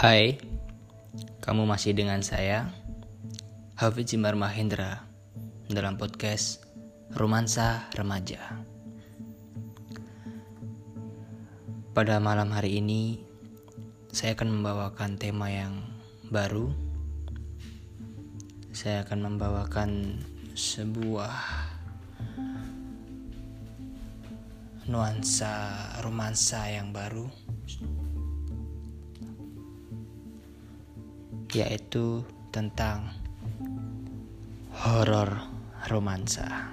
Hai, kamu masih dengan saya, Hafiz Jimar Mahendra, dalam podcast Romansa Remaja. Pada malam hari ini, saya akan membawakan tema yang baru. Saya akan membawakan sebuah nuansa romansa yang baru yaitu tentang horor romansa.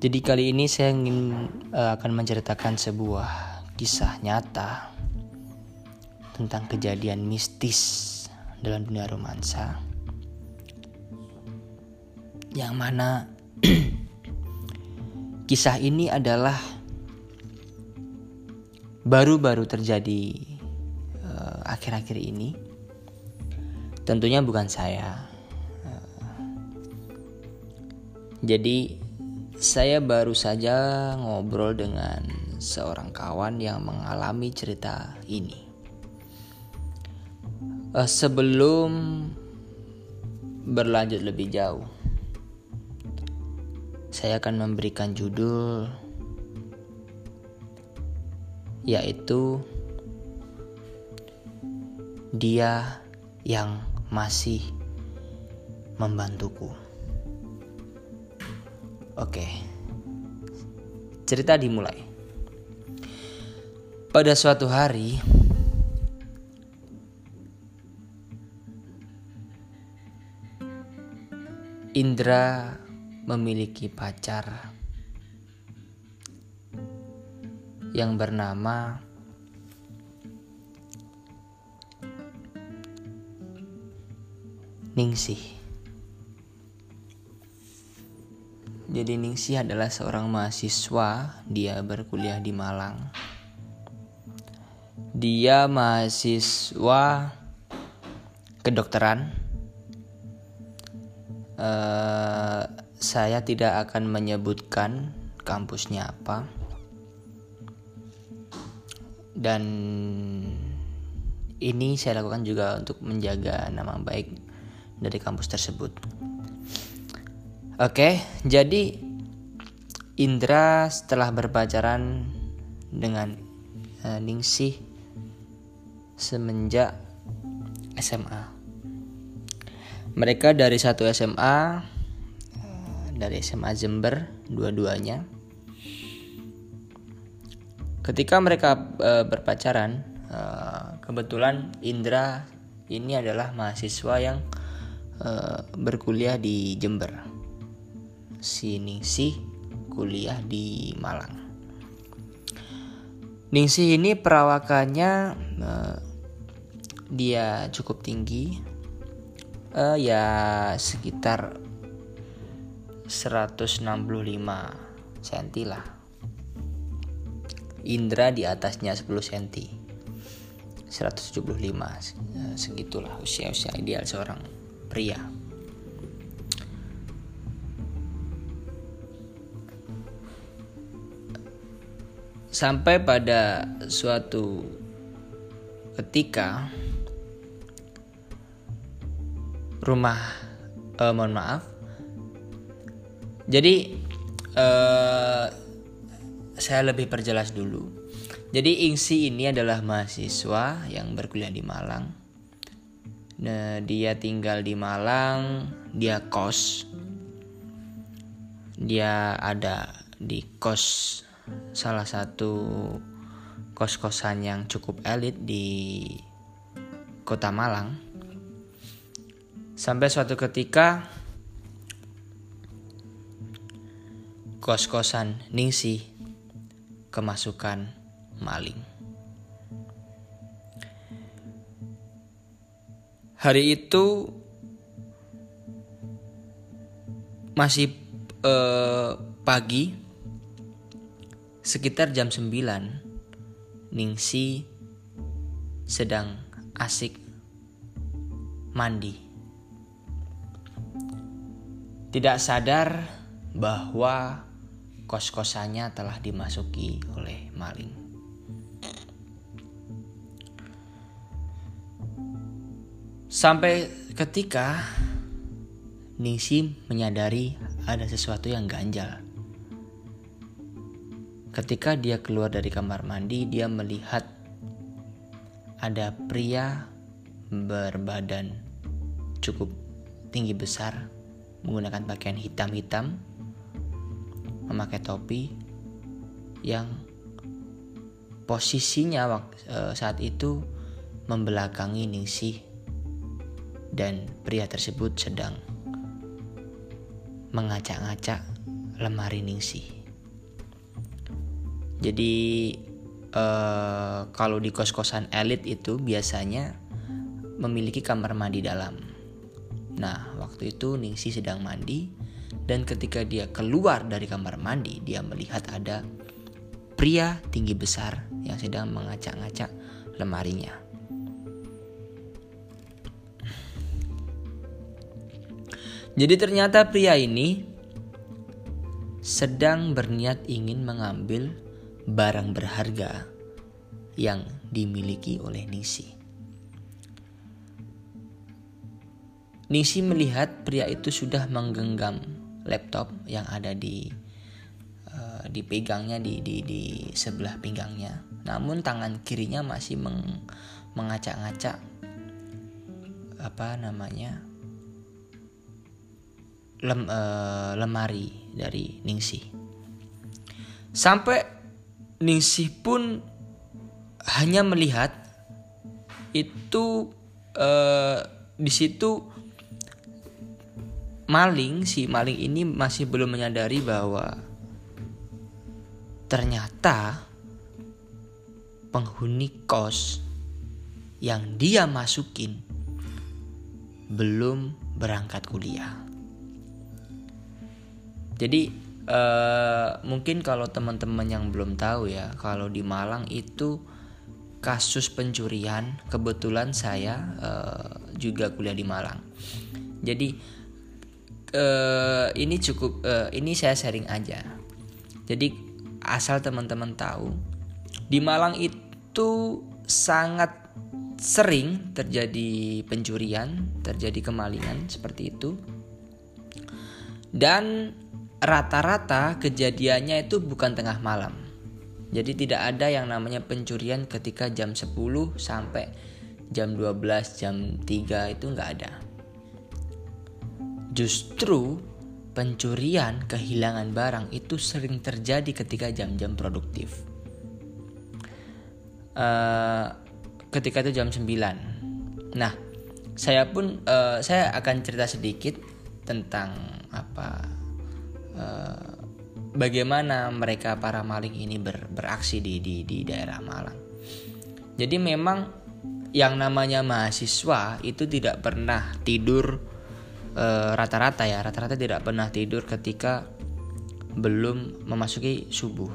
Jadi kali ini saya ingin uh, akan menceritakan sebuah kisah nyata tentang kejadian mistis dalam dunia romansa. Yang mana kisah ini adalah baru-baru terjadi akhir-akhir ini tentunya bukan saya. Jadi saya baru saja ngobrol dengan seorang kawan yang mengalami cerita ini. Uh, sebelum berlanjut lebih jauh, saya akan memberikan judul yaitu dia yang masih membantuku. Oke, cerita dimulai. Pada suatu hari, Indra memiliki pacar yang bernama Ningsih. Jadi Ningsih adalah seorang mahasiswa, dia berkuliah di Malang. Dia mahasiswa kedokteran. Uh, saya tidak akan menyebutkan kampusnya apa. Dan ini saya lakukan juga untuk menjaga nama baik dari kampus tersebut. Oke, jadi Indra setelah berpacaran dengan uh, Ningsih semenjak SMA. Mereka dari satu SMA, eh, dari SMA Jember, dua-duanya. Ketika mereka uh, berpacaran, kebetulan Indra ini adalah mahasiswa yang uh, berkuliah di Jember. Si Ningsih kuliah di Malang. Ningsih ini perawakannya uh, dia cukup tinggi, uh, ya sekitar 165 cm lah. Indra di atasnya 10 cm. 175 segitulah usia-usia ideal seorang pria. Sampai pada suatu ketika rumah eh, mohon maaf. Jadi eh, saya lebih perjelas dulu. Jadi Ingsi ini adalah mahasiswa yang berkuliah di Malang dia tinggal di Malang, dia kos. Dia ada di kos salah satu kos-kosan yang cukup elit di Kota Malang. Sampai suatu ketika kos-kosan Ningsi kemasukan maling. Hari itu masih uh, pagi sekitar jam 9 Ningsi sedang asik mandi. Tidak sadar bahwa kos-kosannya telah dimasuki oleh maling Sampai ketika Ningsi menyadari ada sesuatu yang ganjal. Ketika dia keluar dari kamar mandi, dia melihat ada pria berbadan cukup tinggi besar, menggunakan pakaian hitam-hitam, memakai topi yang posisinya eh, saat itu membelakangi Ningsih dan pria tersebut sedang mengacak-ngacak lemari Ningsih. Jadi eh, kalau di kos-kosan elit itu biasanya memiliki kamar mandi dalam. Nah, waktu itu Ningsih sedang mandi dan ketika dia keluar dari kamar mandi, dia melihat ada pria tinggi besar yang sedang mengacak-ngacak lemarinya. Jadi ternyata pria ini sedang berniat ingin mengambil barang berharga yang dimiliki oleh Nisi. Nisi melihat pria itu sudah menggenggam laptop yang ada di uh, dipegangnya di, di di sebelah pinggangnya. Namun tangan kirinya masih meng, mengacak-ngacak apa namanya lem, uh, lemari dari Ningsih. Sampai Ningsih pun hanya melihat itu uh, di situ maling si maling ini masih belum menyadari bahwa ternyata penghuni kos yang dia masukin belum berangkat kuliah. Jadi uh, mungkin kalau teman-teman yang belum tahu ya, kalau di Malang itu kasus pencurian kebetulan saya uh, juga kuliah di Malang. Jadi uh, ini cukup uh, ini saya sharing aja. Jadi asal teman-teman tahu di Malang itu sangat sering terjadi pencurian, terjadi kemalingan seperti itu. Dan rata-rata kejadiannya itu bukan tengah malam. Jadi tidak ada yang namanya pencurian ketika jam 10 sampai jam 12, jam 3 itu nggak ada. Justru pencurian, kehilangan barang itu sering terjadi ketika jam-jam produktif. Uh, ketika itu jam 9. Nah, saya pun uh, saya akan cerita sedikit tentang apa uh, bagaimana mereka para maling ini ber, beraksi di, di di daerah Malang. Jadi memang yang namanya mahasiswa itu tidak pernah tidur Eh, rata-rata ya rata-rata tidak pernah tidur ketika belum memasuki subuh.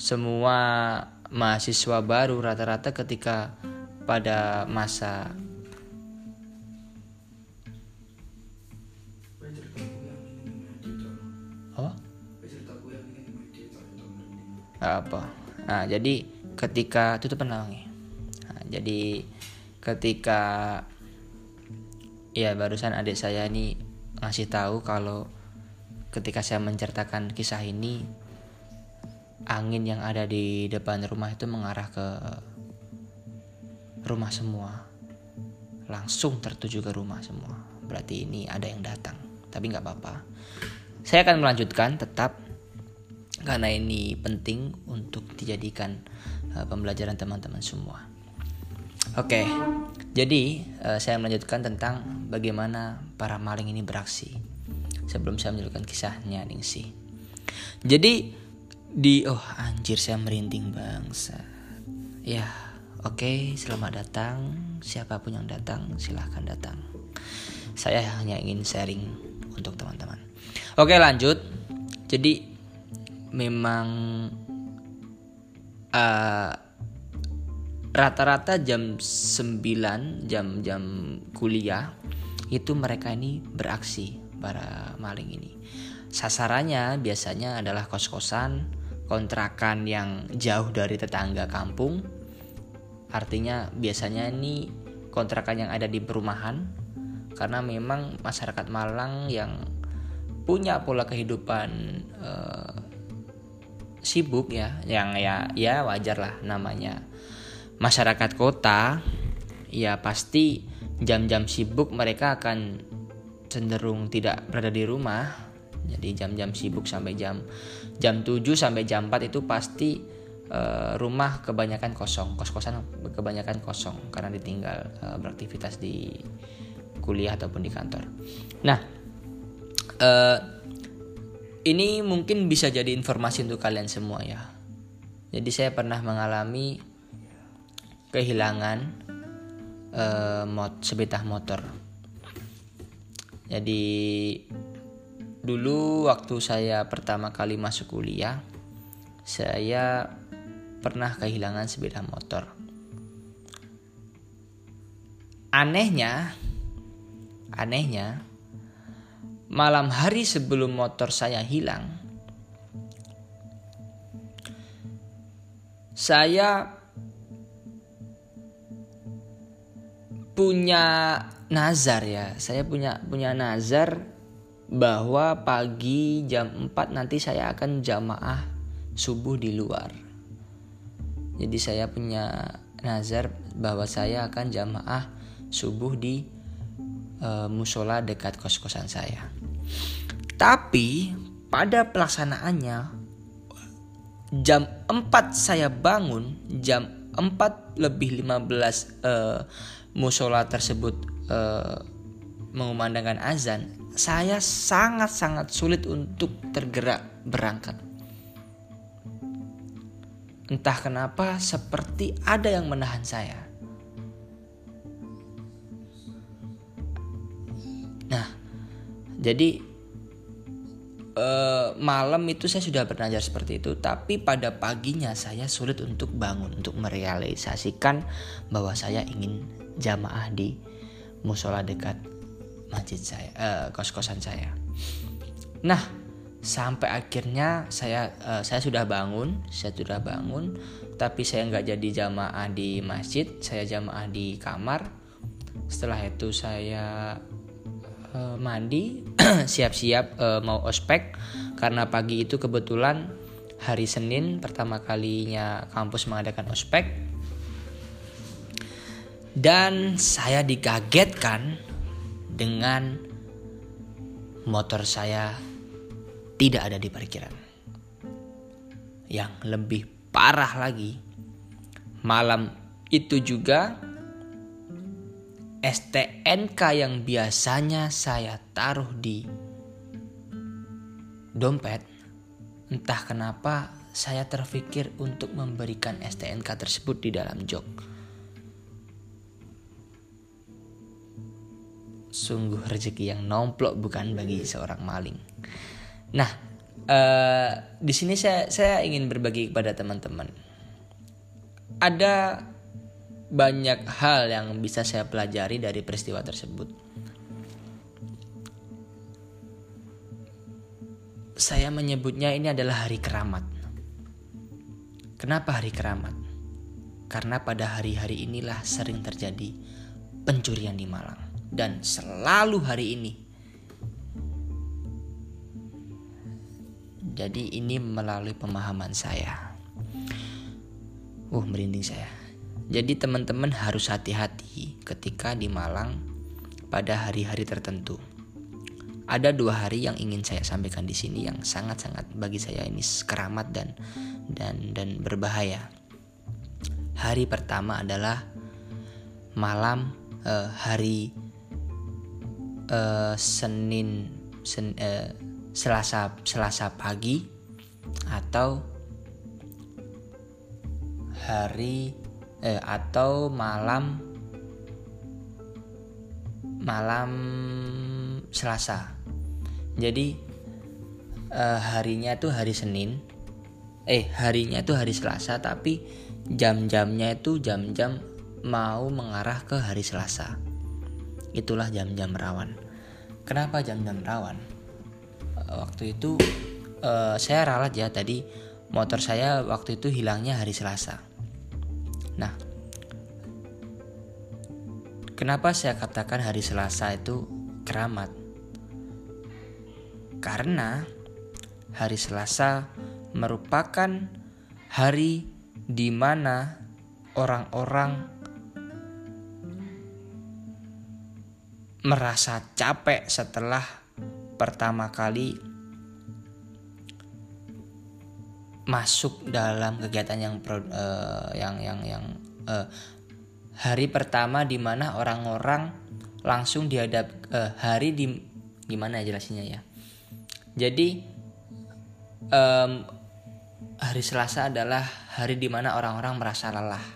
Semua mahasiswa baru rata-rata ketika pada masa apa? Nah jadi ketika tutup penangnya jadi ketika ya barusan adik saya ini ngasih tahu kalau ketika saya menceritakan kisah ini angin yang ada di depan rumah itu mengarah ke rumah semua. Langsung tertuju ke rumah semua. Berarti ini ada yang datang tapi nggak apa-apa. Saya akan melanjutkan tetap karena ini penting untuk dijadikan uh, pembelajaran teman-teman semua Oke, jadi uh, saya melanjutkan tentang bagaimana para maling ini beraksi. Sebelum saya melanjutkan kisahnya Ningsi. Jadi di oh anjir saya merinding bangsa. Ya, oke, okay, selamat datang. Siapa pun yang datang, silahkan datang. Saya hanya ingin sharing untuk teman-teman. Oke, lanjut. Jadi memang uh, rata-rata jam 9 jam-jam kuliah itu mereka ini beraksi para maling ini. Sasarannya biasanya adalah kos-kosan, kontrakan yang jauh dari tetangga kampung. Artinya biasanya ini kontrakan yang ada di perumahan karena memang masyarakat Malang yang punya pola kehidupan uh, sibuk ya yang ya ya wajar lah namanya. Masyarakat kota ya pasti jam-jam sibuk mereka akan cenderung tidak berada di rumah. Jadi jam-jam sibuk sampai jam jam 7 sampai jam 4 itu pasti uh, rumah kebanyakan kosong kos-kosan kebanyakan kosong karena ditinggal uh, beraktivitas di kuliah ataupun di kantor. Nah uh, ini mungkin bisa jadi informasi untuk kalian semua ya. Jadi saya pernah mengalami kehilangan uh, mot sepeda motor. Jadi dulu waktu saya pertama kali masuk kuliah, saya pernah kehilangan sepeda motor. Anehnya, anehnya malam hari sebelum motor saya hilang, saya punya nazar ya. Saya punya punya nazar bahwa pagi jam 4 nanti saya akan jamaah subuh di luar. Jadi saya punya nazar bahwa saya akan jamaah subuh di uh, musola dekat kos-kosan saya. Tapi pada pelaksanaannya jam 4 saya bangun, jam 4 lebih 15 uh, eh, musola tersebut uh, mengumandangkan azan, saya sangat-sangat sulit untuk tergerak berangkat. Entah kenapa seperti ada yang menahan saya. Jadi uh, malam itu saya sudah belajar seperti itu, tapi pada paginya saya sulit untuk bangun untuk merealisasikan bahwa saya ingin jamaah di musola dekat masjid saya, uh, kos-kosan saya. Nah, sampai akhirnya saya uh, saya sudah bangun, saya sudah bangun, tapi saya nggak jadi jamaah di masjid, saya jamaah di kamar. Setelah itu saya uh, mandi siap-siap uh, mau ospek karena pagi itu kebetulan hari Senin pertama kalinya kampus mengadakan ospek dan saya dikagetkan dengan motor saya tidak ada di parkiran. Yang lebih parah lagi, malam itu juga STNK yang biasanya saya taruh di dompet, entah kenapa saya terpikir untuk memberikan STNK tersebut di dalam jok. Sungguh rezeki yang nomplok bukan bagi seorang maling. Nah, uh, di sini saya saya ingin berbagi kepada teman-teman. Ada banyak hal yang bisa saya pelajari dari peristiwa tersebut. Saya menyebutnya ini adalah hari keramat. Kenapa hari keramat? Karena pada hari-hari inilah sering terjadi pencurian di Malang dan selalu hari ini. Jadi ini melalui pemahaman saya. Uh, merinding saya. Jadi teman-teman harus hati-hati ketika di Malang pada hari-hari tertentu. Ada dua hari yang ingin saya sampaikan di sini yang sangat-sangat bagi saya ini keramat dan dan dan berbahaya. Hari pertama adalah malam uh, hari uh, Senin sen, uh, Selasa Selasa pagi atau hari eh, atau malam malam Selasa. Jadi eh, harinya itu hari Senin. Eh harinya itu hari Selasa tapi jam-jamnya itu jam-jam mau mengarah ke hari Selasa. Itulah jam-jam rawan. Kenapa jam-jam rawan? Eh, waktu itu uh, saya ralat ya tadi motor saya waktu itu hilangnya hari Selasa. Nah, kenapa saya katakan hari Selasa itu keramat? Karena hari Selasa merupakan hari di mana orang-orang merasa capek setelah pertama kali masuk dalam kegiatan yang uh, yang yang yang uh, hari pertama di mana orang-orang langsung dihadap uh, hari di gimana ya jelasinnya ya. Jadi um, hari Selasa adalah hari di mana orang-orang merasa lelah.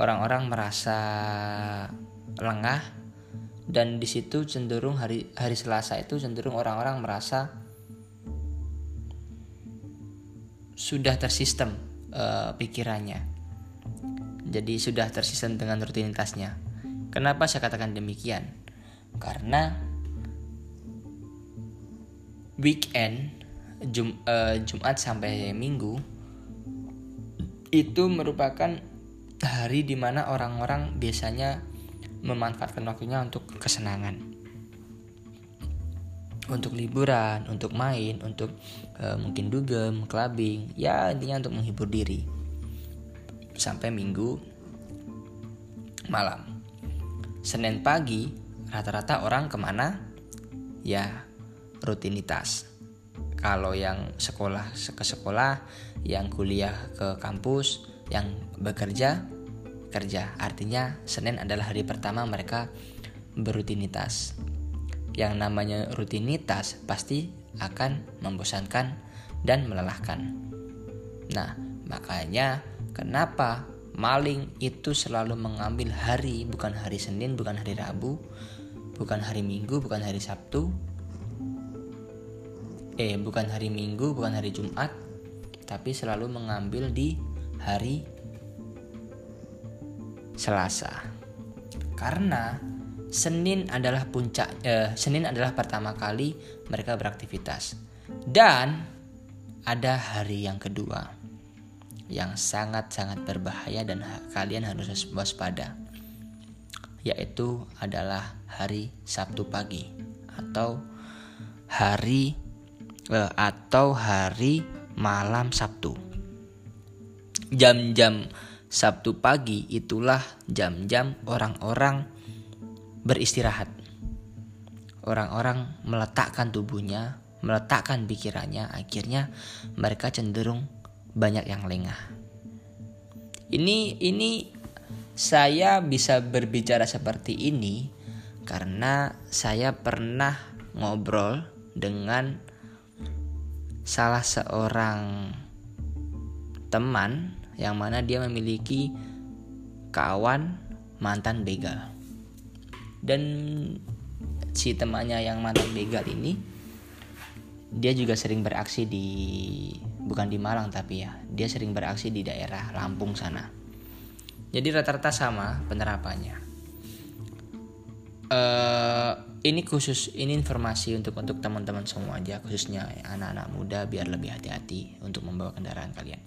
Orang-orang merasa lengah dan di situ cenderung hari hari Selasa itu cenderung orang-orang merasa sudah tersistem uh, pikirannya. Jadi sudah tersistem dengan rutinitasnya. Kenapa saya katakan demikian? Karena weekend Jum, uh, Jumat sampai Minggu itu merupakan hari di mana orang-orang biasanya memanfaatkan waktunya untuk kesenangan untuk liburan, untuk main, untuk uh, mungkin dugem, clubbing, ya intinya untuk menghibur diri. Sampai Minggu malam. Senin pagi rata-rata orang ke mana? Ya rutinitas. Kalau yang sekolah ke sekolah, yang kuliah ke kampus, yang bekerja kerja. Artinya Senin adalah hari pertama mereka berutinitas. Yang namanya rutinitas pasti akan membosankan dan melelahkan. Nah, makanya kenapa maling itu selalu mengambil hari bukan hari Senin, bukan hari Rabu, bukan hari Minggu, bukan hari Sabtu. Eh, bukan hari Minggu, bukan hari Jumat, tapi selalu mengambil di hari Selasa. Karena Senin adalah puncak eh, Senin adalah pertama kali mereka beraktivitas. Dan ada hari yang kedua yang sangat-sangat berbahaya dan kalian harus waspada yaitu adalah hari Sabtu pagi atau hari eh, atau hari malam Sabtu. Jam-jam Sabtu pagi itulah jam-jam orang-orang beristirahat. Orang-orang meletakkan tubuhnya, meletakkan pikirannya, akhirnya mereka cenderung banyak yang lengah. Ini ini saya bisa berbicara seperti ini karena saya pernah ngobrol dengan salah seorang teman yang mana dia memiliki kawan mantan begal. Dan si temannya yang mantan begal ini dia juga sering beraksi di bukan di Malang tapi ya, dia sering beraksi di daerah Lampung sana. Jadi rata-rata sama penerapannya. Uh, ini khusus ini informasi untuk untuk teman-teman semua aja khususnya anak-anak muda biar lebih hati-hati untuk membawa kendaraan kalian.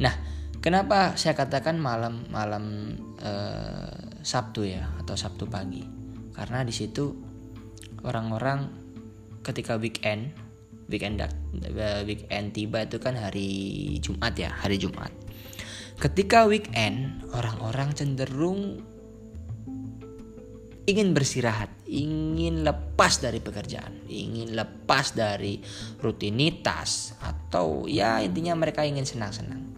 Nah, Kenapa saya katakan malam malam eh, Sabtu ya atau Sabtu pagi? Karena di situ orang-orang ketika weekend weekend eh, weekend tiba itu kan hari Jumat ya hari Jumat. Ketika weekend orang-orang cenderung ingin bersirahat, ingin lepas dari pekerjaan, ingin lepas dari rutinitas atau ya intinya mereka ingin senang-senang.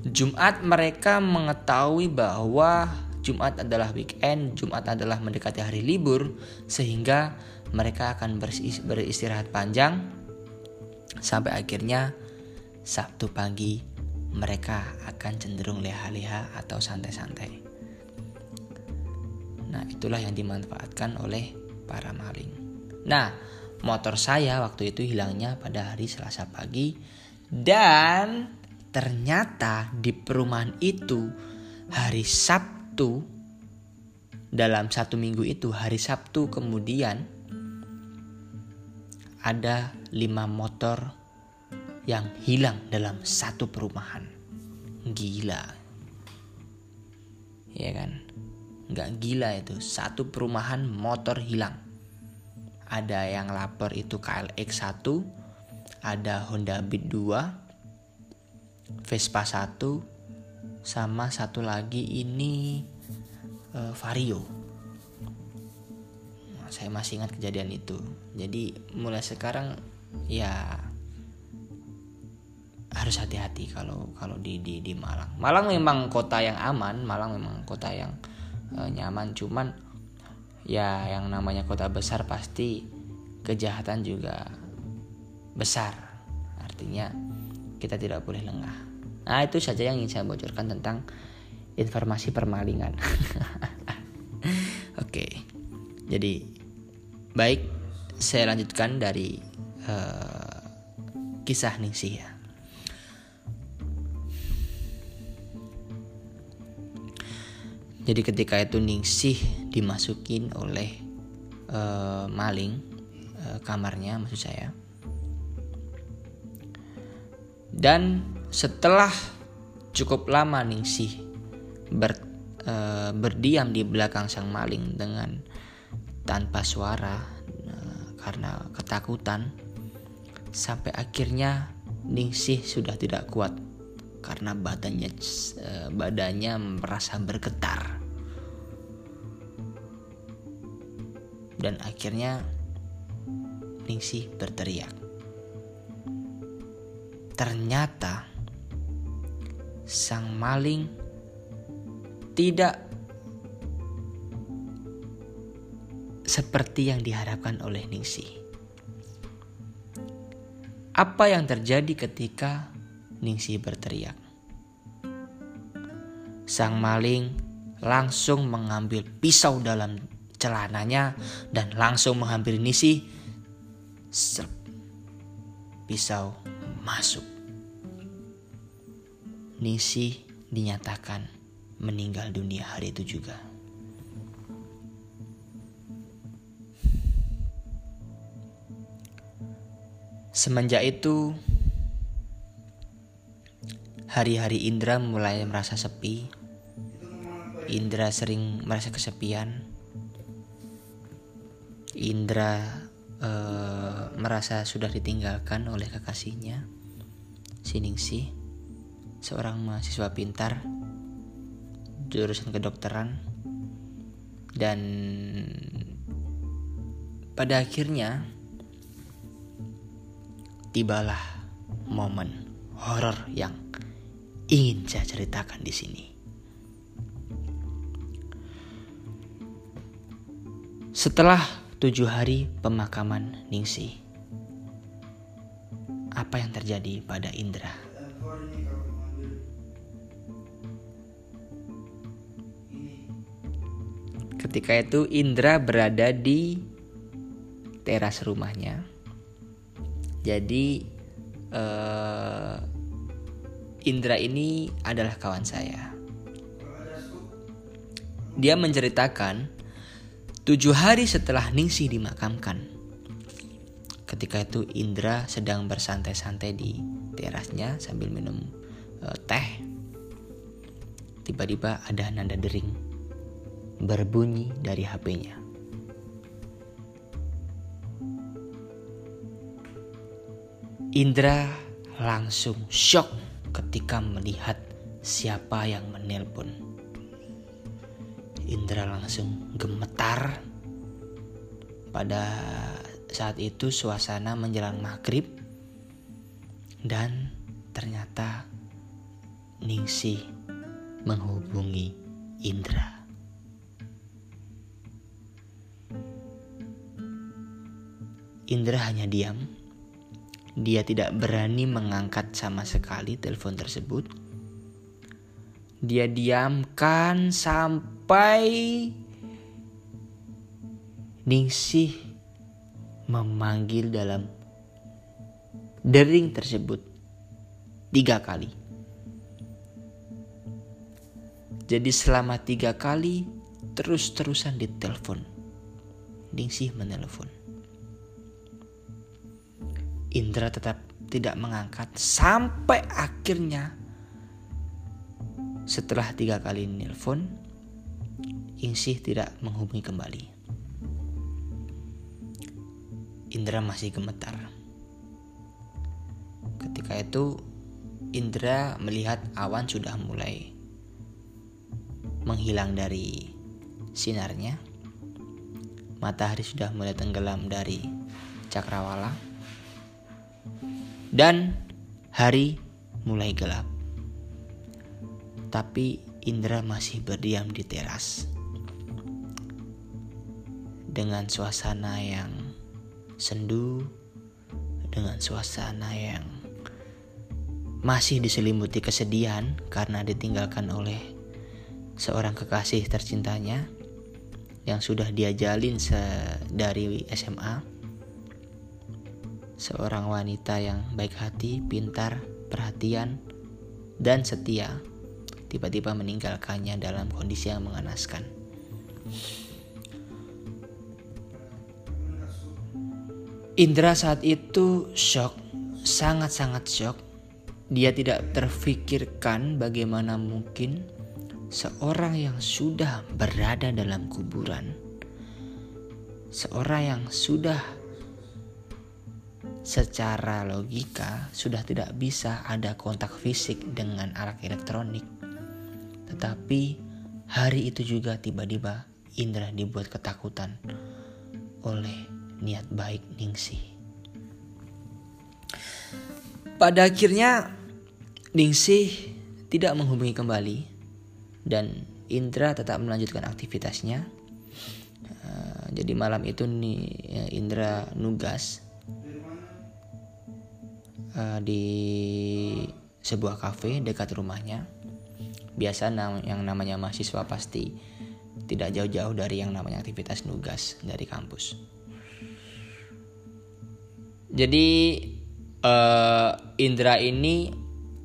Jumat mereka mengetahui bahwa Jumat adalah weekend, Jumat adalah mendekati hari libur, sehingga mereka akan beristirahat panjang sampai akhirnya Sabtu pagi mereka akan cenderung leha-leha atau santai-santai. Nah, itulah yang dimanfaatkan oleh para maling. Nah, motor saya waktu itu hilangnya pada hari Selasa pagi dan Ternyata di perumahan itu hari Sabtu dalam satu minggu itu hari Sabtu kemudian ada lima motor yang hilang dalam satu perumahan. Gila. Ya kan? Nggak gila itu. Satu perumahan motor hilang. Ada yang lapor itu KLX 1, ada Honda Beat 2, Vespa 1, sama satu lagi ini uh, Vario. Nah, saya masih ingat kejadian itu. Jadi mulai sekarang ya harus hati-hati kalau kalau di, di di Malang. Malang memang kota yang aman, Malang memang kota yang uh, nyaman. Cuman ya yang namanya kota besar pasti kejahatan juga besar. Artinya kita tidak boleh lengah. Nah itu saja yang ingin saya bocorkan tentang informasi permalingan. Oke, jadi baik saya lanjutkan dari uh, kisah Ningsih ya. Jadi ketika itu Ningsih dimasukin oleh uh, maling uh, kamarnya maksud saya. Dan setelah cukup lama Ningsih ber, uh, berdiam di belakang sang maling dengan tanpa suara uh, karena ketakutan sampai akhirnya Ningsih sudah tidak kuat karena badannya badannya merasa bergetar dan akhirnya Ningsih berteriak. Ternyata sang maling tidak seperti yang diharapkan oleh Ningsih. Apa yang terjadi ketika Ningsih berteriak? Sang maling langsung mengambil pisau dalam celananya dan langsung menghampiri. Serp. Pisau masuk. Nisi dinyatakan meninggal dunia hari itu juga. Semenjak itu, hari-hari Indra mulai merasa sepi. Indra sering merasa kesepian Indra uh, merasa sudah ditinggalkan oleh kekasihnya, Siningsih, seorang mahasiswa pintar, jurusan kedokteran, dan pada akhirnya tibalah momen horor yang ingin saya ceritakan di sini. Setelah tujuh hari pemakaman Ningsih. Apa yang terjadi pada Indra? Ketika itu Indra berada di teras rumahnya. Jadi uh, Indra ini adalah kawan saya. Dia menceritakan Tujuh hari setelah Ningsih dimakamkan, ketika itu Indra sedang bersantai-santai di terasnya sambil minum uh, teh. Tiba-tiba ada nanda dering berbunyi dari HP-nya. Indra langsung shock ketika melihat siapa yang menelpon. Indra langsung gemetar. Pada saat itu suasana menjelang maghrib dan ternyata Ningsih menghubungi Indra. Indra hanya diam. Dia tidak berani mengangkat sama sekali telepon tersebut. Dia diamkan sampai Ningsih memanggil dalam dering tersebut tiga kali. Jadi selama tiga kali terus-terusan ditelepon. Ningsih menelpon. Indra tetap tidak mengangkat sampai akhirnya setelah tiga kali nelpon Ingsih tidak menghubungi kembali. Indra masih gemetar. Ketika itu Indra melihat awan sudah mulai menghilang dari sinarnya. Matahari sudah mulai tenggelam dari cakrawala. Dan hari mulai gelap. Tapi Indra masih berdiam di teras dengan suasana yang sendu, dengan suasana yang masih diselimuti kesedihan karena ditinggalkan oleh seorang kekasih tercintanya yang sudah dia jalin dari SMA. Seorang wanita yang baik hati, pintar, perhatian, dan setia tiba-tiba meninggalkannya dalam kondisi yang mengenaskan. Indra saat itu shock, sangat-sangat shock. Dia tidak terfikirkan bagaimana mungkin seorang yang sudah berada dalam kuburan, seorang yang sudah secara logika sudah tidak bisa ada kontak fisik dengan alat elektronik. Tetapi hari itu juga tiba-tiba Indra dibuat ketakutan oleh niat baik Ningsih. Pada akhirnya Ningsih tidak menghubungi kembali dan Indra tetap melanjutkan aktivitasnya. Uh, jadi malam itu nih ya, Indra nugas uh, di sebuah kafe dekat rumahnya. Biasa yang namanya mahasiswa pasti tidak jauh-jauh dari yang namanya aktivitas nugas dari kampus. Jadi uh, Indra ini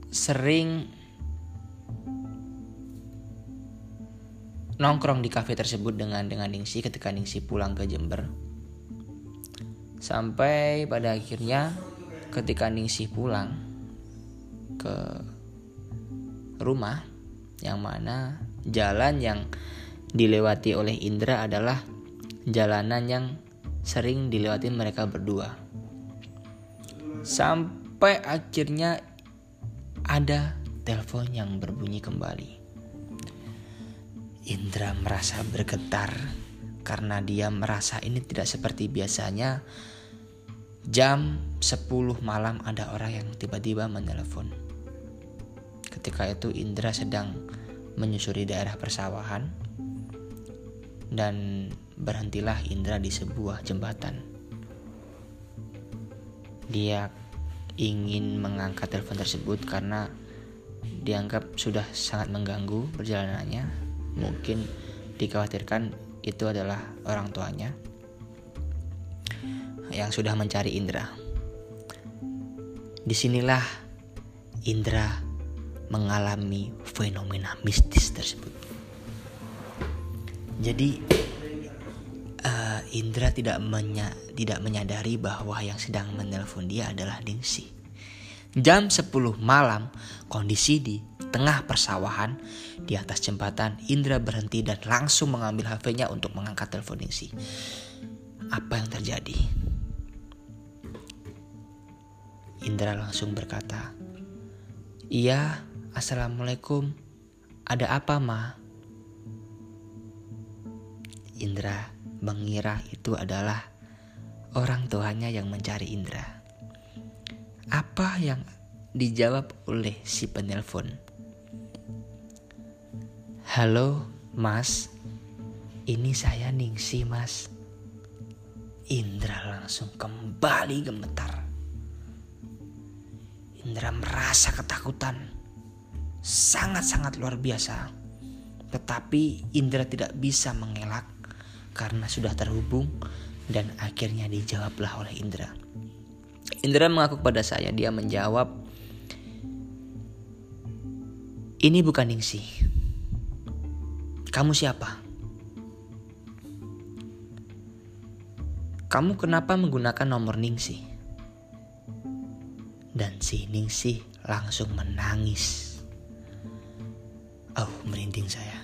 sering nongkrong di kafe tersebut dengan dengan Ningsi ketika Ningsi pulang ke Jember. Sampai pada akhirnya ketika Ningsi pulang ke rumah yang mana jalan yang dilewati oleh Indra adalah jalanan yang sering dilewati mereka berdua Sampai akhirnya ada telepon yang berbunyi kembali. Indra merasa bergetar karena dia merasa ini tidak seperti biasanya. Jam 10 malam ada orang yang tiba-tiba menelepon. Ketika itu Indra sedang menyusuri daerah persawahan dan berhentilah Indra di sebuah jembatan dia ingin mengangkat telepon tersebut karena dianggap sudah sangat mengganggu perjalanannya. Mungkin dikhawatirkan itu adalah orang tuanya yang sudah mencari Indra. Di sinilah Indra mengalami fenomena mistis tersebut. Jadi Indra tidak menya tidak menyadari bahwa yang sedang menelpon dia adalah Ningsi. Jam 10 malam, kondisi di tengah persawahan di atas jembatan, Indra berhenti dan langsung mengambil HP-nya untuk mengangkat telepon Ningsi. Apa yang terjadi? Indra langsung berkata, "Iya, assalamualaikum. Ada apa, Ma?" Indra mengira itu adalah orang tuanya yang mencari Indra. Apa yang dijawab oleh si penelpon? Halo, Mas. Ini saya Ningsi, Mas. Indra langsung kembali gemetar. Indra merasa ketakutan. Sangat-sangat luar biasa. Tetapi Indra tidak bisa mengelak karena sudah terhubung dan akhirnya dijawablah oleh Indra. Indra mengaku kepada saya, dia menjawab, ini bukan Ningsi. Kamu siapa? Kamu kenapa menggunakan nomor Ningsi? Dan si Ningsih langsung menangis. Oh, merinding saya.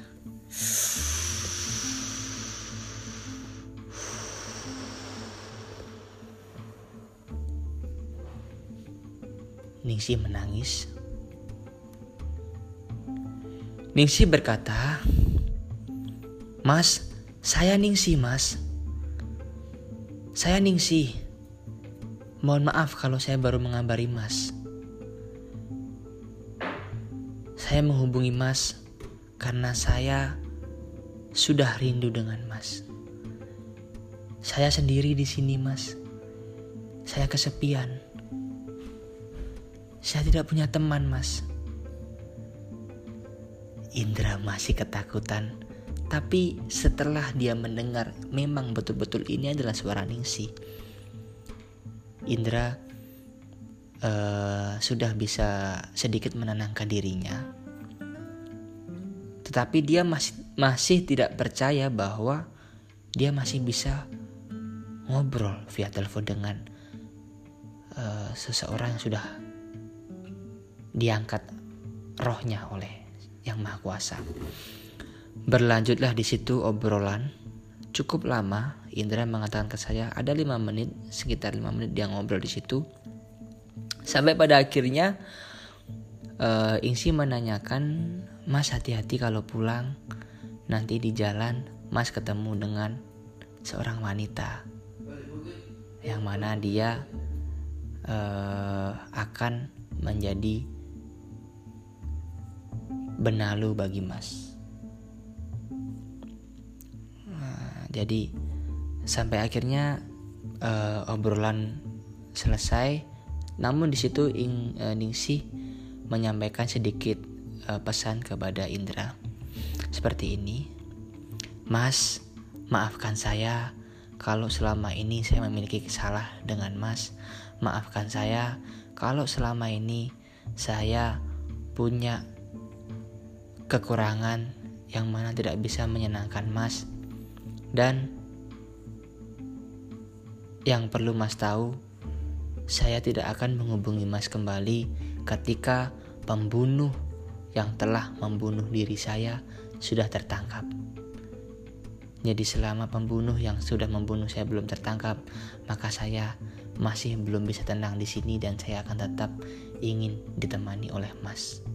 Ningsih menangis. Ningsih berkata, Mas, saya Ningsih mas. Saya Ningsih. Mohon maaf kalau saya baru mengabari mas. Saya menghubungi mas karena saya sudah rindu dengan mas. Saya sendiri di sini mas. Saya kesepian. Saya tidak punya teman mas. Indra masih ketakutan. Tapi setelah dia mendengar memang betul-betul ini adalah suara Ningsi. Indra uh, sudah bisa sedikit menenangkan dirinya. Tetapi dia masih masih tidak percaya bahwa dia masih bisa ngobrol via telepon dengan uh, seseorang yang sudah diangkat rohnya oleh yang Maha Kuasa. Berlanjutlah di situ obrolan cukup lama. Indra mengatakan ke saya ada lima menit, sekitar lima menit dia ngobrol di situ. Sampai pada akhirnya uh, Ingsi menanyakan, Mas hati-hati kalau pulang nanti di jalan Mas ketemu dengan seorang wanita yang mana dia uh, akan menjadi benalu bagi Mas. Nah, jadi sampai akhirnya uh, obrolan selesai, namun di situ Ing uh, Ningsi menyampaikan sedikit uh, pesan kepada Indra seperti ini, Mas, maafkan saya kalau selama ini saya memiliki salah dengan Mas. Maafkan saya kalau selama ini saya punya kekurangan yang mana tidak bisa menyenangkan Mas. Dan yang perlu Mas tahu, saya tidak akan menghubungi Mas kembali ketika pembunuh yang telah membunuh diri saya sudah tertangkap. Jadi selama pembunuh yang sudah membunuh saya belum tertangkap, maka saya masih belum bisa tenang di sini dan saya akan tetap ingin ditemani oleh Mas.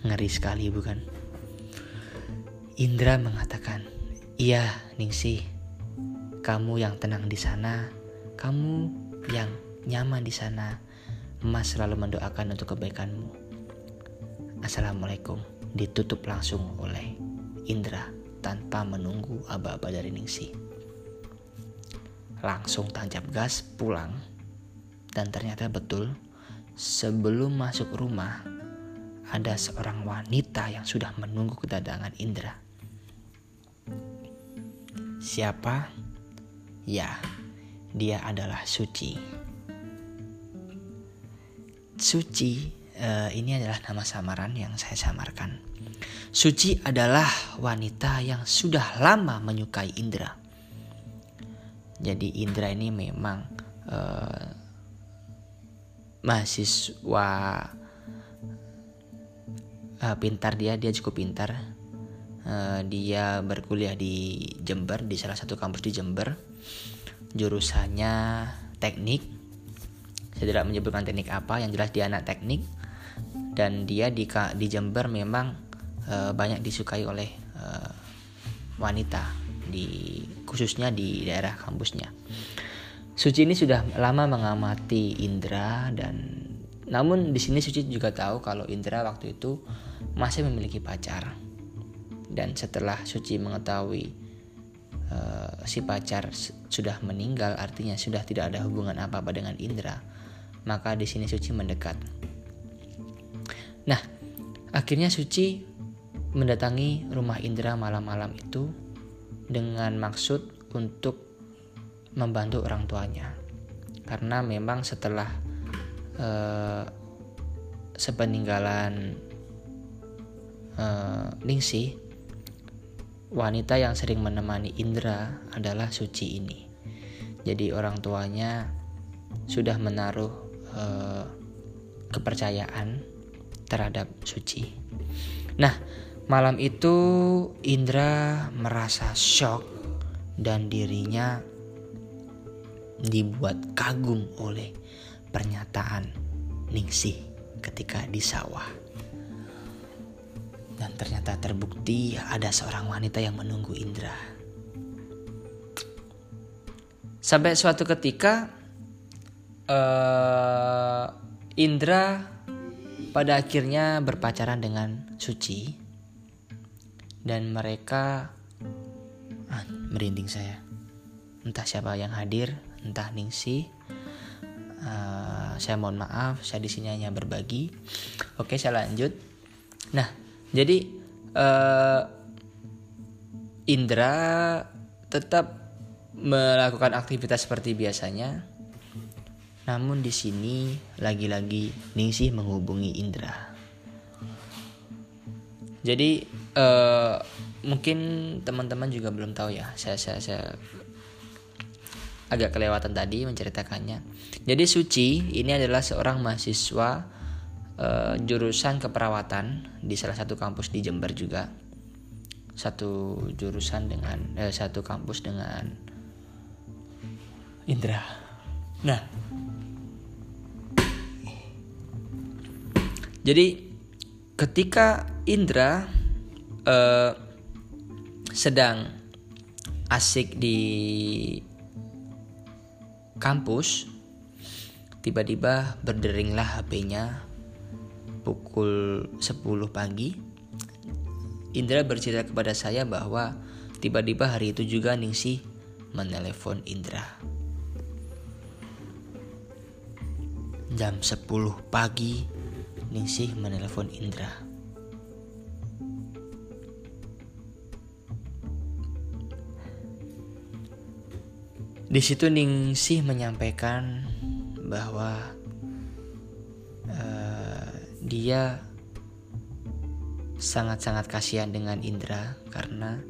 Ngeri sekali bukan? Indra mengatakan, "Iya, Ningsih. Kamu yang tenang di sana, kamu yang nyaman di sana. Mas selalu mendoakan untuk kebaikanmu." Assalamualaikum. Ditutup langsung oleh Indra tanpa menunggu aba-aba dari Ningsih. Langsung tancap gas pulang dan ternyata betul sebelum masuk rumah ada seorang wanita yang sudah menunggu kedatangan Indra. Siapa? Ya, dia adalah Suci. Suci uh, ini adalah nama samaran yang saya samarkan. Suci adalah wanita yang sudah lama menyukai Indra. Jadi Indra ini memang uh, mahasiswa uh, pintar dia dia cukup pintar uh, dia berkuliah di Jember di salah satu kampus di Jember jurusannya teknik. Saya tidak menyebutkan teknik apa yang jelas dia anak teknik. Dan dia di di Jember memang uh, banyak disukai oleh uh, wanita di khususnya di daerah kampusnya. Suci ini sudah lama mengamati Indra dan namun di sini Suci juga tahu kalau Indra waktu itu masih memiliki pacar. Dan setelah Suci mengetahui uh, si pacar sudah meninggal, artinya sudah tidak ada hubungan apa-apa dengan Indra, maka di sini Suci mendekat. Nah, akhirnya Suci mendatangi rumah Indra malam-malam itu dengan maksud untuk membantu orang tuanya. Karena memang setelah uh, sepeninggalan uh, Ningsih, wanita yang sering menemani Indra adalah Suci ini. Jadi orang tuanya sudah menaruh uh, kepercayaan terhadap Suci. Nah, malam itu Indra merasa shock dan dirinya dibuat kagum oleh pernyataan Ningsih ketika di sawah. Dan ternyata terbukti ada seorang wanita yang menunggu Indra. Sampai suatu ketika uh, Indra pada akhirnya berpacaran dengan Suci. Dan mereka ah, merinding saya. Entah siapa yang hadir entah Ningsi uh, saya mohon maaf saya di sini hanya berbagi. Oke saya lanjut. Nah jadi uh, Indra tetap melakukan aktivitas seperti biasanya namun di sini lagi-lagi Ningsih menghubungi Indra. Jadi uh, mungkin teman-teman juga belum tahu ya. Saya saya saya agak kelewatan tadi menceritakannya. Jadi Suci ini adalah seorang mahasiswa uh, jurusan keperawatan di salah satu kampus di Jember juga. Satu jurusan dengan eh, satu kampus dengan Indra. Nah, Jadi ketika Indra uh, sedang asik di kampus, tiba-tiba berderinglah HP-nya pukul 10 pagi. Indra bercerita kepada saya bahwa tiba-tiba hari itu juga Ningsih menelepon Indra. Jam 10 pagi Ningsih menelpon Indra. Di situ Ningsih menyampaikan bahwa uh, dia sangat-sangat kasihan dengan Indra karena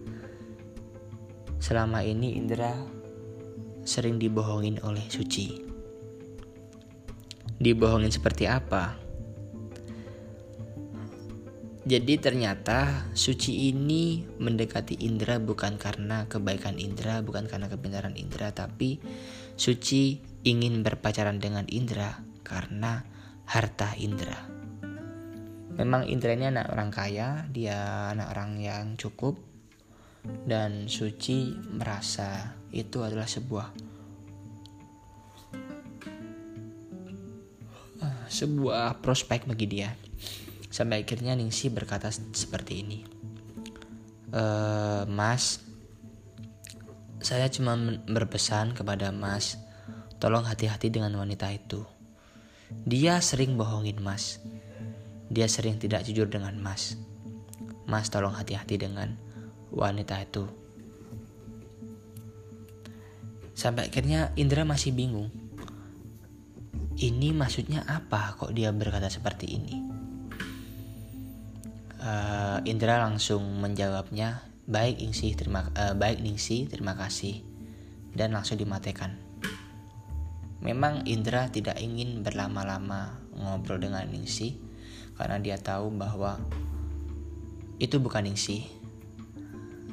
selama ini Indra sering dibohongin oleh Suci. Dibohongin seperti apa? Jadi ternyata Suci ini mendekati Indra bukan karena kebaikan Indra, bukan karena kepintaran Indra, tapi Suci ingin berpacaran dengan Indra karena harta Indra. Memang Indra ini anak orang kaya, dia anak orang yang cukup dan Suci merasa itu adalah sebuah sebuah prospek bagi dia. Sampai akhirnya Ningsi berkata seperti ini. E, mas, saya cuma berpesan kepada Mas, tolong hati-hati dengan wanita itu. Dia sering bohongin Mas. Dia sering tidak jujur dengan Mas. Mas tolong hati-hati dengan wanita itu. Sampai akhirnya Indra masih bingung. Ini maksudnya apa kok dia berkata seperti ini? uh, Indra langsung menjawabnya baik Ningsi terima uh, baik Ningsi terima kasih dan langsung dimatikan. Memang Indra tidak ingin berlama-lama ngobrol dengan Ningsi karena dia tahu bahwa itu bukan Ningsi.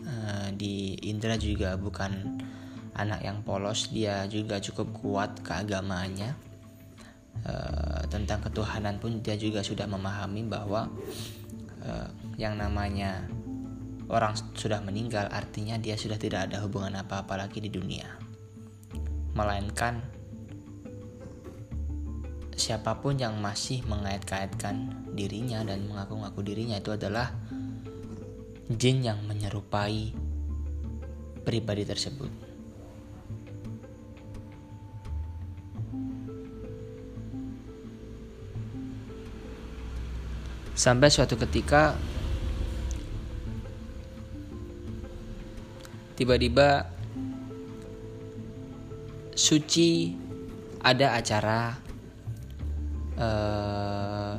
Uh, di Indra juga bukan anak yang polos, dia juga cukup kuat keagamaannya. Uh, tentang ketuhanan pun dia juga sudah memahami bahwa uh, yang namanya orang sudah meninggal artinya dia sudah tidak ada hubungan apa-apa lagi di dunia. Melainkan siapa pun yang masih mengait-kaitkan dirinya dan mengaku-ngaku dirinya itu adalah jin yang menyerupai pribadi tersebut. Sampai suatu ketika tiba-tiba Suci ada acara uh,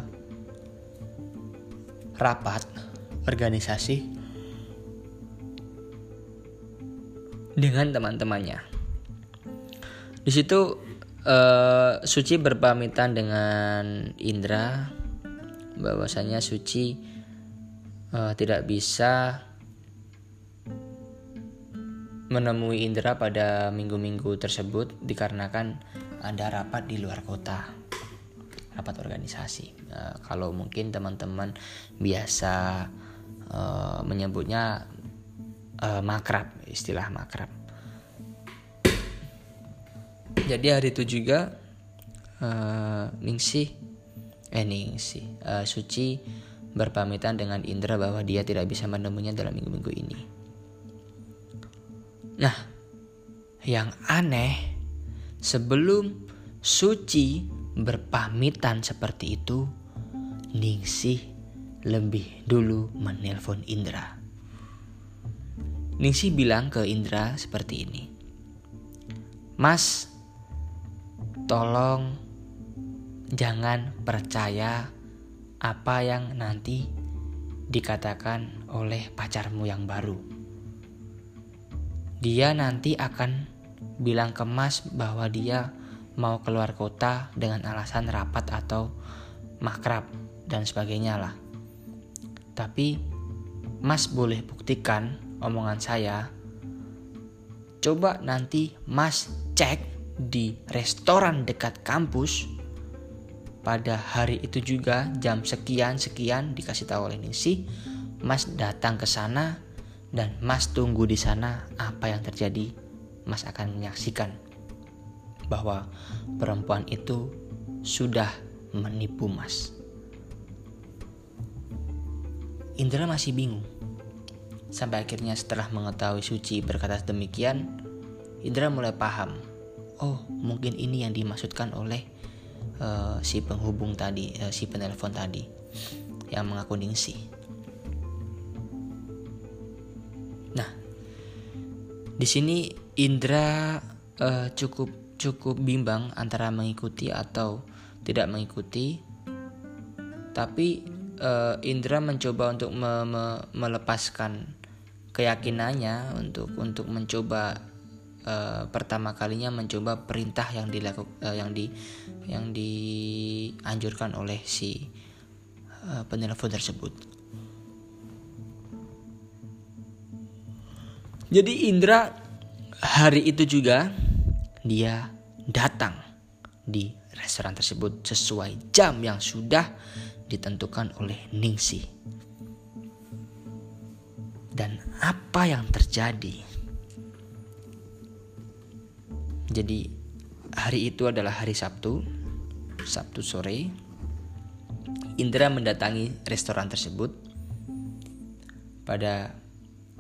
rapat organisasi dengan teman-temannya. Di situ uh, Suci berpamitan dengan Indra bahwasanya Suci uh, tidak bisa menemui Indra pada minggu-minggu tersebut dikarenakan ada rapat di luar kota rapat organisasi. Uh, kalau mungkin teman-teman biasa uh, menyebutnya uh, makrab istilah makrab. Jadi hari itu juga uh, Ningsih eh Ningsih uh, Suci berpamitan dengan Indra bahwa dia tidak bisa menemunya dalam minggu-minggu ini. Nah, yang aneh, sebelum Suci berpamitan seperti itu, Ningsih lebih dulu menelpon Indra. Ningsih bilang ke Indra seperti ini. Mas, tolong jangan percaya apa yang nanti dikatakan oleh pacarmu yang baru dia nanti akan bilang ke Mas bahwa dia mau keluar kota dengan alasan rapat atau makrab dan sebagainya lah. Tapi Mas boleh buktikan omongan saya. Coba nanti Mas cek di restoran dekat kampus pada hari itu juga jam sekian sekian dikasih tahu oleh Ningsi Mas datang ke sana dan Mas tunggu di sana apa yang terjadi. Mas akan menyaksikan bahwa perempuan itu sudah menipu Mas. Indra masih bingung. Sampai akhirnya setelah mengetahui Suci berkata demikian, Indra mulai paham. Oh, mungkin ini yang dimaksudkan oleh uh, si penghubung tadi, uh, si penelpon tadi yang mengaku Ningsih. Di sini Indra uh, cukup cukup bimbang antara mengikuti atau tidak mengikuti. Tapi uh, Indra mencoba untuk me me melepaskan keyakinannya untuk untuk mencoba uh, pertama kalinya mencoba perintah yang dilakukan uh, yang di yang dianjurkan oleh si uh, penelpon tersebut. Jadi Indra hari itu juga dia datang di restoran tersebut sesuai jam yang sudah ditentukan oleh Ningsi. Dan apa yang terjadi? Jadi hari itu adalah hari Sabtu, Sabtu sore. Indra mendatangi restoran tersebut pada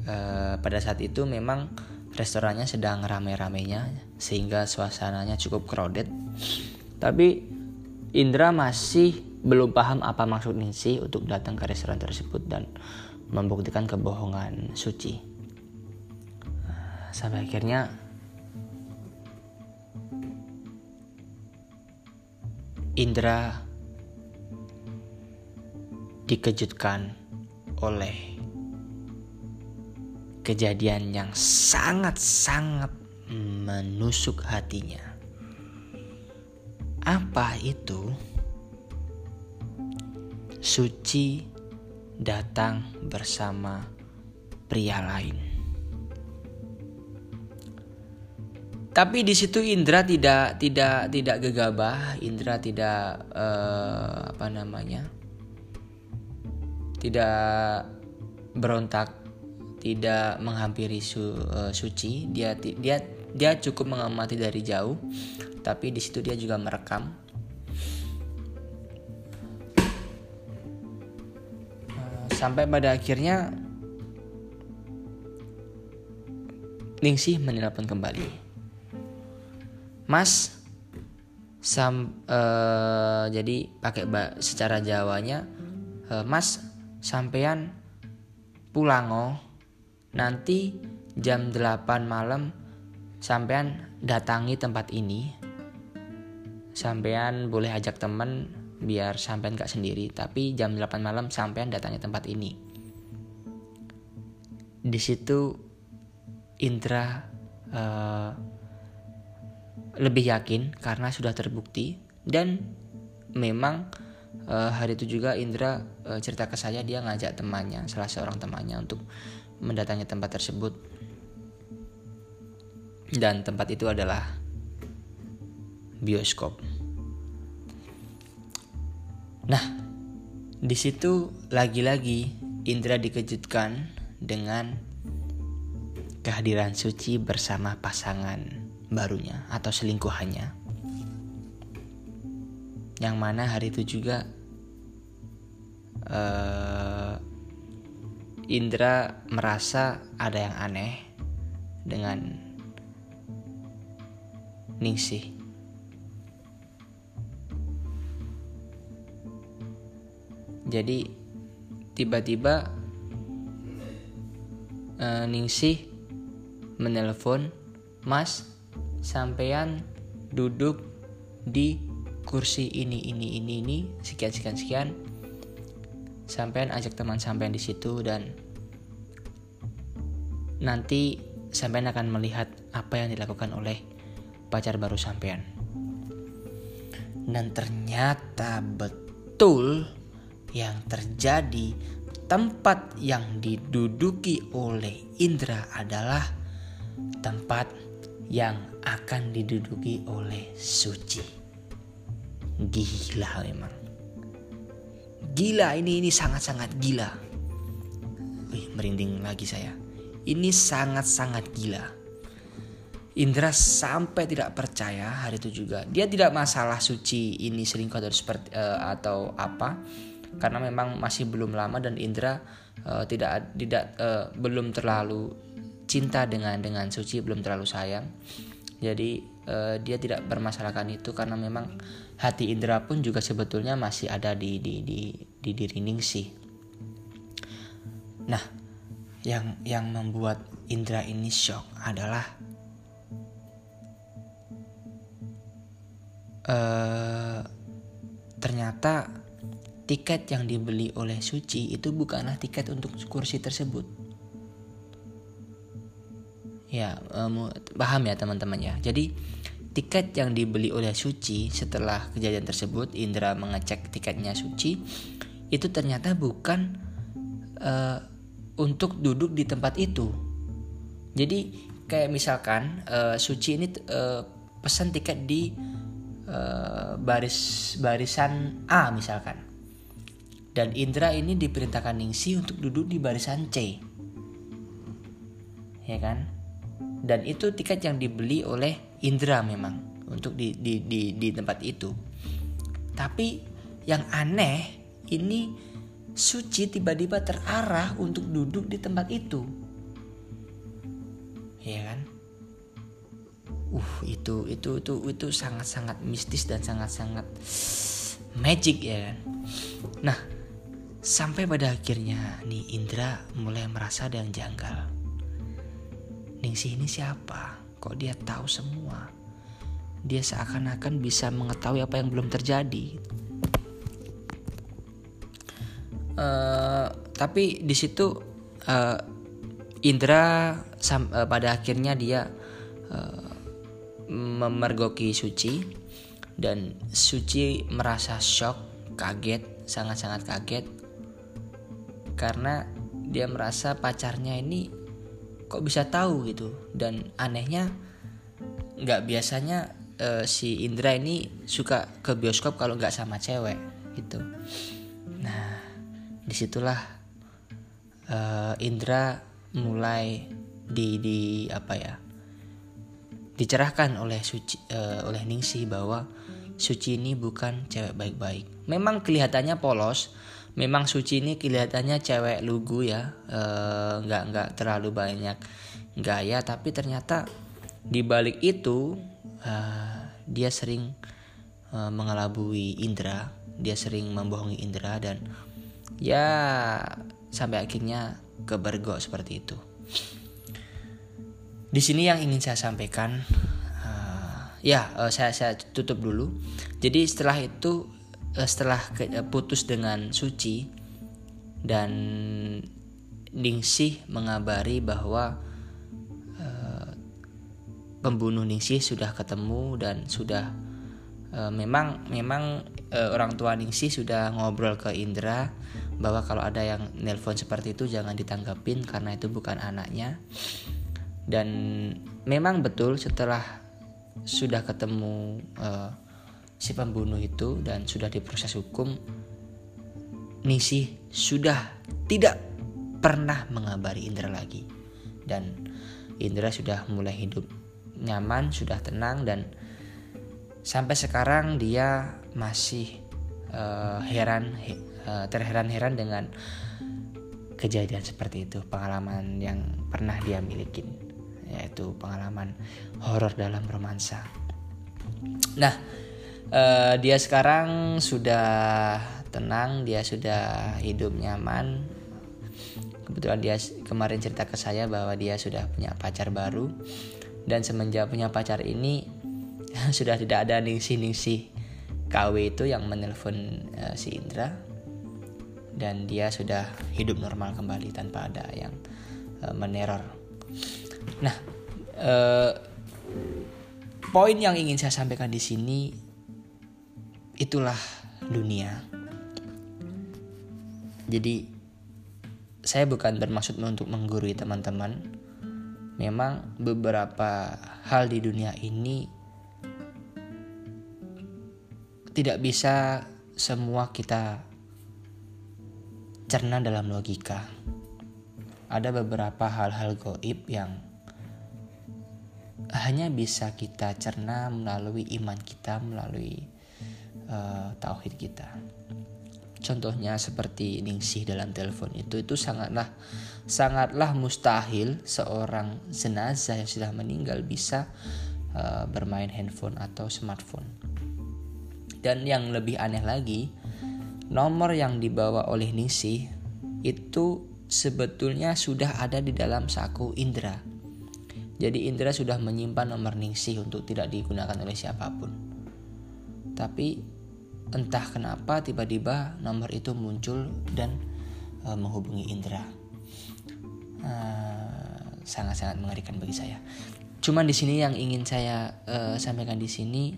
Eh, pada saat itu memang restorannya sedang rame-ramenya sehingga suasananya cukup crowded. Tapi Indra masih belum paham apa maksud Ningsi untuk datang ke restoran tersebut dan membuktikan kebohongan Suci. Sampai akhirnya Indra dikejutkan oleh kejadian yang sangat-sangat menusuk hatinya. Apa itu? Suci datang bersama pria lain. Tapi di situ Indra tidak tidak tidak gegabah, Indra tidak uh, apa namanya? tidak berontak tidak menghampiri su, uh, suci. Dia dia dia cukup mengamati dari jauh tapi di situ dia juga merekam. Uh, sampai pada akhirnya Ningsih menelpon kembali. Mas sam uh, jadi pakai secara Jawanya uh, Mas sampean pulang oh nanti jam 8 malam sampean datangi tempat ini. Sampean boleh ajak temen biar sampean gak sendiri tapi jam 8 malam sampean datangi tempat ini. Di situ Indra uh, lebih yakin karena sudah terbukti dan memang uh, hari itu juga Indra uh, cerita ke saya dia ngajak temannya salah seorang temannya untuk mendatangi tempat tersebut dan tempat itu adalah bioskop. Nah, di situ lagi-lagi Indra dikejutkan dengan kehadiran Suci bersama pasangan barunya atau selingkuhannya. Yang mana hari itu juga uh, Indra merasa ada yang aneh dengan Ningsih. Jadi tiba-tiba uh, Ningsih menelpon Mas sampean duduk di kursi ini ini ini ini sekian sekian sekian sampean ajak teman sampean di situ dan nanti sampean akan melihat apa yang dilakukan oleh pacar baru sampean dan ternyata betul yang terjadi tempat yang diduduki oleh Indra adalah tempat yang akan diduduki oleh suci. Gila memang. Gila ini ini sangat-sangat gila. Wih, merinding lagi saya. Ini sangat-sangat gila. Indra sampai tidak percaya hari itu juga. Dia tidak masalah suci ini selingkuh atau seperti uh, atau apa karena memang masih belum lama dan Indra uh, tidak tidak uh, belum terlalu cinta dengan dengan Suci belum terlalu sayang jadi uh, dia tidak bermasalahkan itu karena memang hati Indra pun juga sebetulnya masih ada di di di di diri Ningsih nah yang yang membuat Indra ini shock adalah uh, ternyata tiket yang dibeli oleh Suci itu bukanlah tiket untuk kursi tersebut Ya, um, paham ya teman-teman ya. Jadi tiket yang dibeli oleh Suci setelah kejadian tersebut, Indra mengecek tiketnya Suci, itu ternyata bukan uh, untuk duduk di tempat itu. Jadi kayak misalkan uh, Suci ini uh, pesan tiket di uh, baris barisan A misalkan. Dan Indra ini diperintahkan Ningsi untuk duduk di barisan C. Ya kan? dan itu tiket yang dibeli oleh Indra memang untuk di di di, di tempat itu. Tapi yang aneh ini Suci tiba-tiba terarah untuk duduk di tempat itu. Ya kan? Uh, itu itu itu itu sangat-sangat mistis dan sangat-sangat magic ya kan. Nah, sampai pada akhirnya nih Indra mulai merasa ada yang janggal Ningsih ini siapa? Kok dia tahu semua? Dia seakan-akan bisa mengetahui apa yang belum terjadi. Uh, tapi di situ uh, Indra sam, uh, pada akhirnya dia uh, memergoki Suci. Dan Suci merasa shock, kaget, sangat-sangat kaget. Karena dia merasa pacarnya ini kok bisa tahu gitu. Dan anehnya nggak biasanya uh, si Indra ini suka ke bioskop kalau nggak sama cewek gitu di situlah uh, Indra mulai di di apa ya dicerahkan oleh Suci uh, oleh Ningsih bahwa Suci ini bukan cewek baik-baik. Memang kelihatannya polos memang Suci ini kelihatannya cewek lugu ya eh, nggak nggak terlalu banyak gaya tapi ternyata di balik itu uh, dia sering uh, mengelabui Indra dia sering membohongi Indra dan ya sampai akhirnya kebergok seperti itu. Di sini yang ingin saya sampaikan uh, ya uh, saya saya tutup dulu. Jadi setelah itu Eh, setelah eh, putus dengan Suci dan Ningsih mengabari bahwa uh, pembunuh Ningsih sudah ketemu dan sudah uh, memang memang uh, orang tua Ningsih sudah ngobrol ke Indra bahwa kalau ada yang nelpon seperti itu jangan ditanggapin karena itu bukan anaknya. Dan memang betul setelah sudah ketemu uh, si pembunuh itu dan sudah diproses hukum Ningsih sudah tidak pernah mengabari Indra lagi. Dan Indra sudah mulai hidup nyaman sudah tenang dan sampai sekarang dia masih uh, heran uh, terheran-heran dengan kejadian seperti itu pengalaman yang pernah dia miliki yaitu pengalaman horor dalam romansa. Nah uh, dia sekarang sudah tenang dia sudah hidup nyaman. Kebetulan dia kemarin cerita ke saya bahwa dia sudah punya pacar baru. Dan semenjak punya pacar ini sudah tidak ada ningsi-ningsi KW itu yang menelpon uh, si Indra dan dia sudah hidup normal kembali tanpa ada yang uh, meneror. Nah, uh, poin yang ingin saya sampaikan di sini itulah dunia. Jadi saya bukan bermaksud untuk menggurui teman-teman. Memang beberapa hal di dunia ini tidak bisa semua kita cerna dalam logika. Ada beberapa hal-hal goib yang hanya bisa kita cerna melalui iman kita, melalui uh, tauhid kita. Contohnya seperti ningsih dalam telepon itu itu sangatlah sangatlah mustahil seorang jenazah yang sudah meninggal bisa uh, bermain handphone atau smartphone. Dan yang lebih aneh lagi, nomor yang dibawa oleh Ningsih itu sebetulnya sudah ada di dalam saku Indra. Jadi Indra sudah menyimpan nomor Ningsih untuk tidak digunakan oleh siapa pun. Tapi entah kenapa tiba-tiba nomor itu muncul dan uh, menghubungi Indra. sangat sangat-sangat mengerikan bagi saya. Cuman di sini yang ingin saya uh, sampaikan di sini,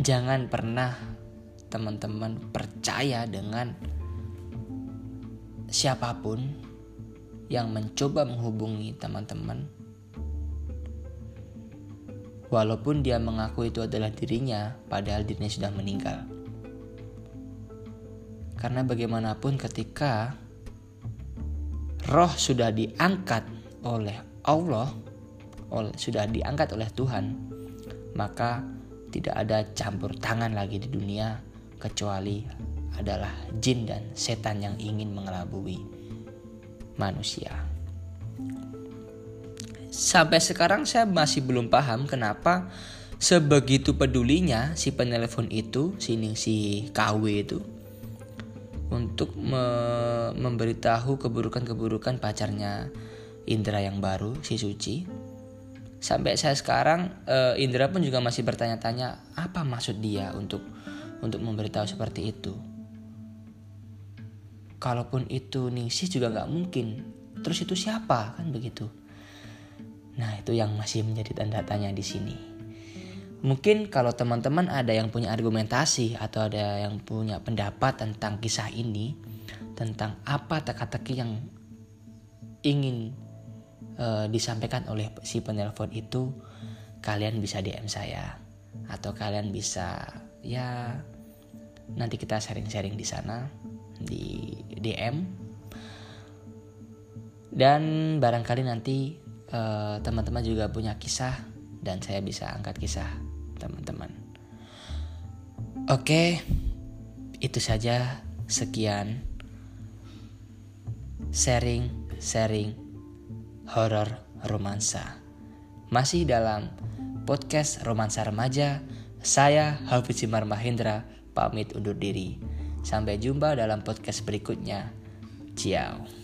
jangan pernah teman-teman percaya dengan siapa pun yang mencoba menghubungi teman-teman walaupun dia mengaku itu adalah dirinya, padahal dirinya sudah meninggal. Karena bagaimanapun, ketika roh sudah diangkat oleh Allah, sudah diangkat oleh Tuhan, maka tidak ada campur tangan lagi di dunia kecuali adalah jin dan setan yang ingin mengelabui manusia sampai sekarang saya masih belum paham kenapa sebegitu pedulinya si penelpon itu, si si KW itu untuk me memberitahu keburukan-keburukan pacarnya Indra yang baru, si Suci. Sampai saya sekarang uh, Indra pun juga masih bertanya-tanya apa maksud dia untuk untuk memberitahu seperti itu. Kalaupun itu Ningsih juga nggak mungkin. Terus itu siapa kan begitu? Nah, itu yang masih menjadi tanda tanya di sini. Mungkin kalau teman-teman ada yang punya argumentasi atau ada yang punya pendapat tentang kisah ini, tentang apa teka-teki yang ingin uh, disampaikan oleh si penelpon itu, kalian bisa DM saya atau kalian bisa ya nanti kita sharing-sharing di sana di DM dan barangkali nanti Eh, teman-teman uh, juga punya kisah dan saya bisa angkat kisah teman-teman. Oke, itu saja sekian sharing sharing horor romansa. Masih dalam podcast romansa remaja, saya Hafiz Simar Mahendra pamit undur diri. Sampai jumpa dalam podcast berikutnya. Ciao.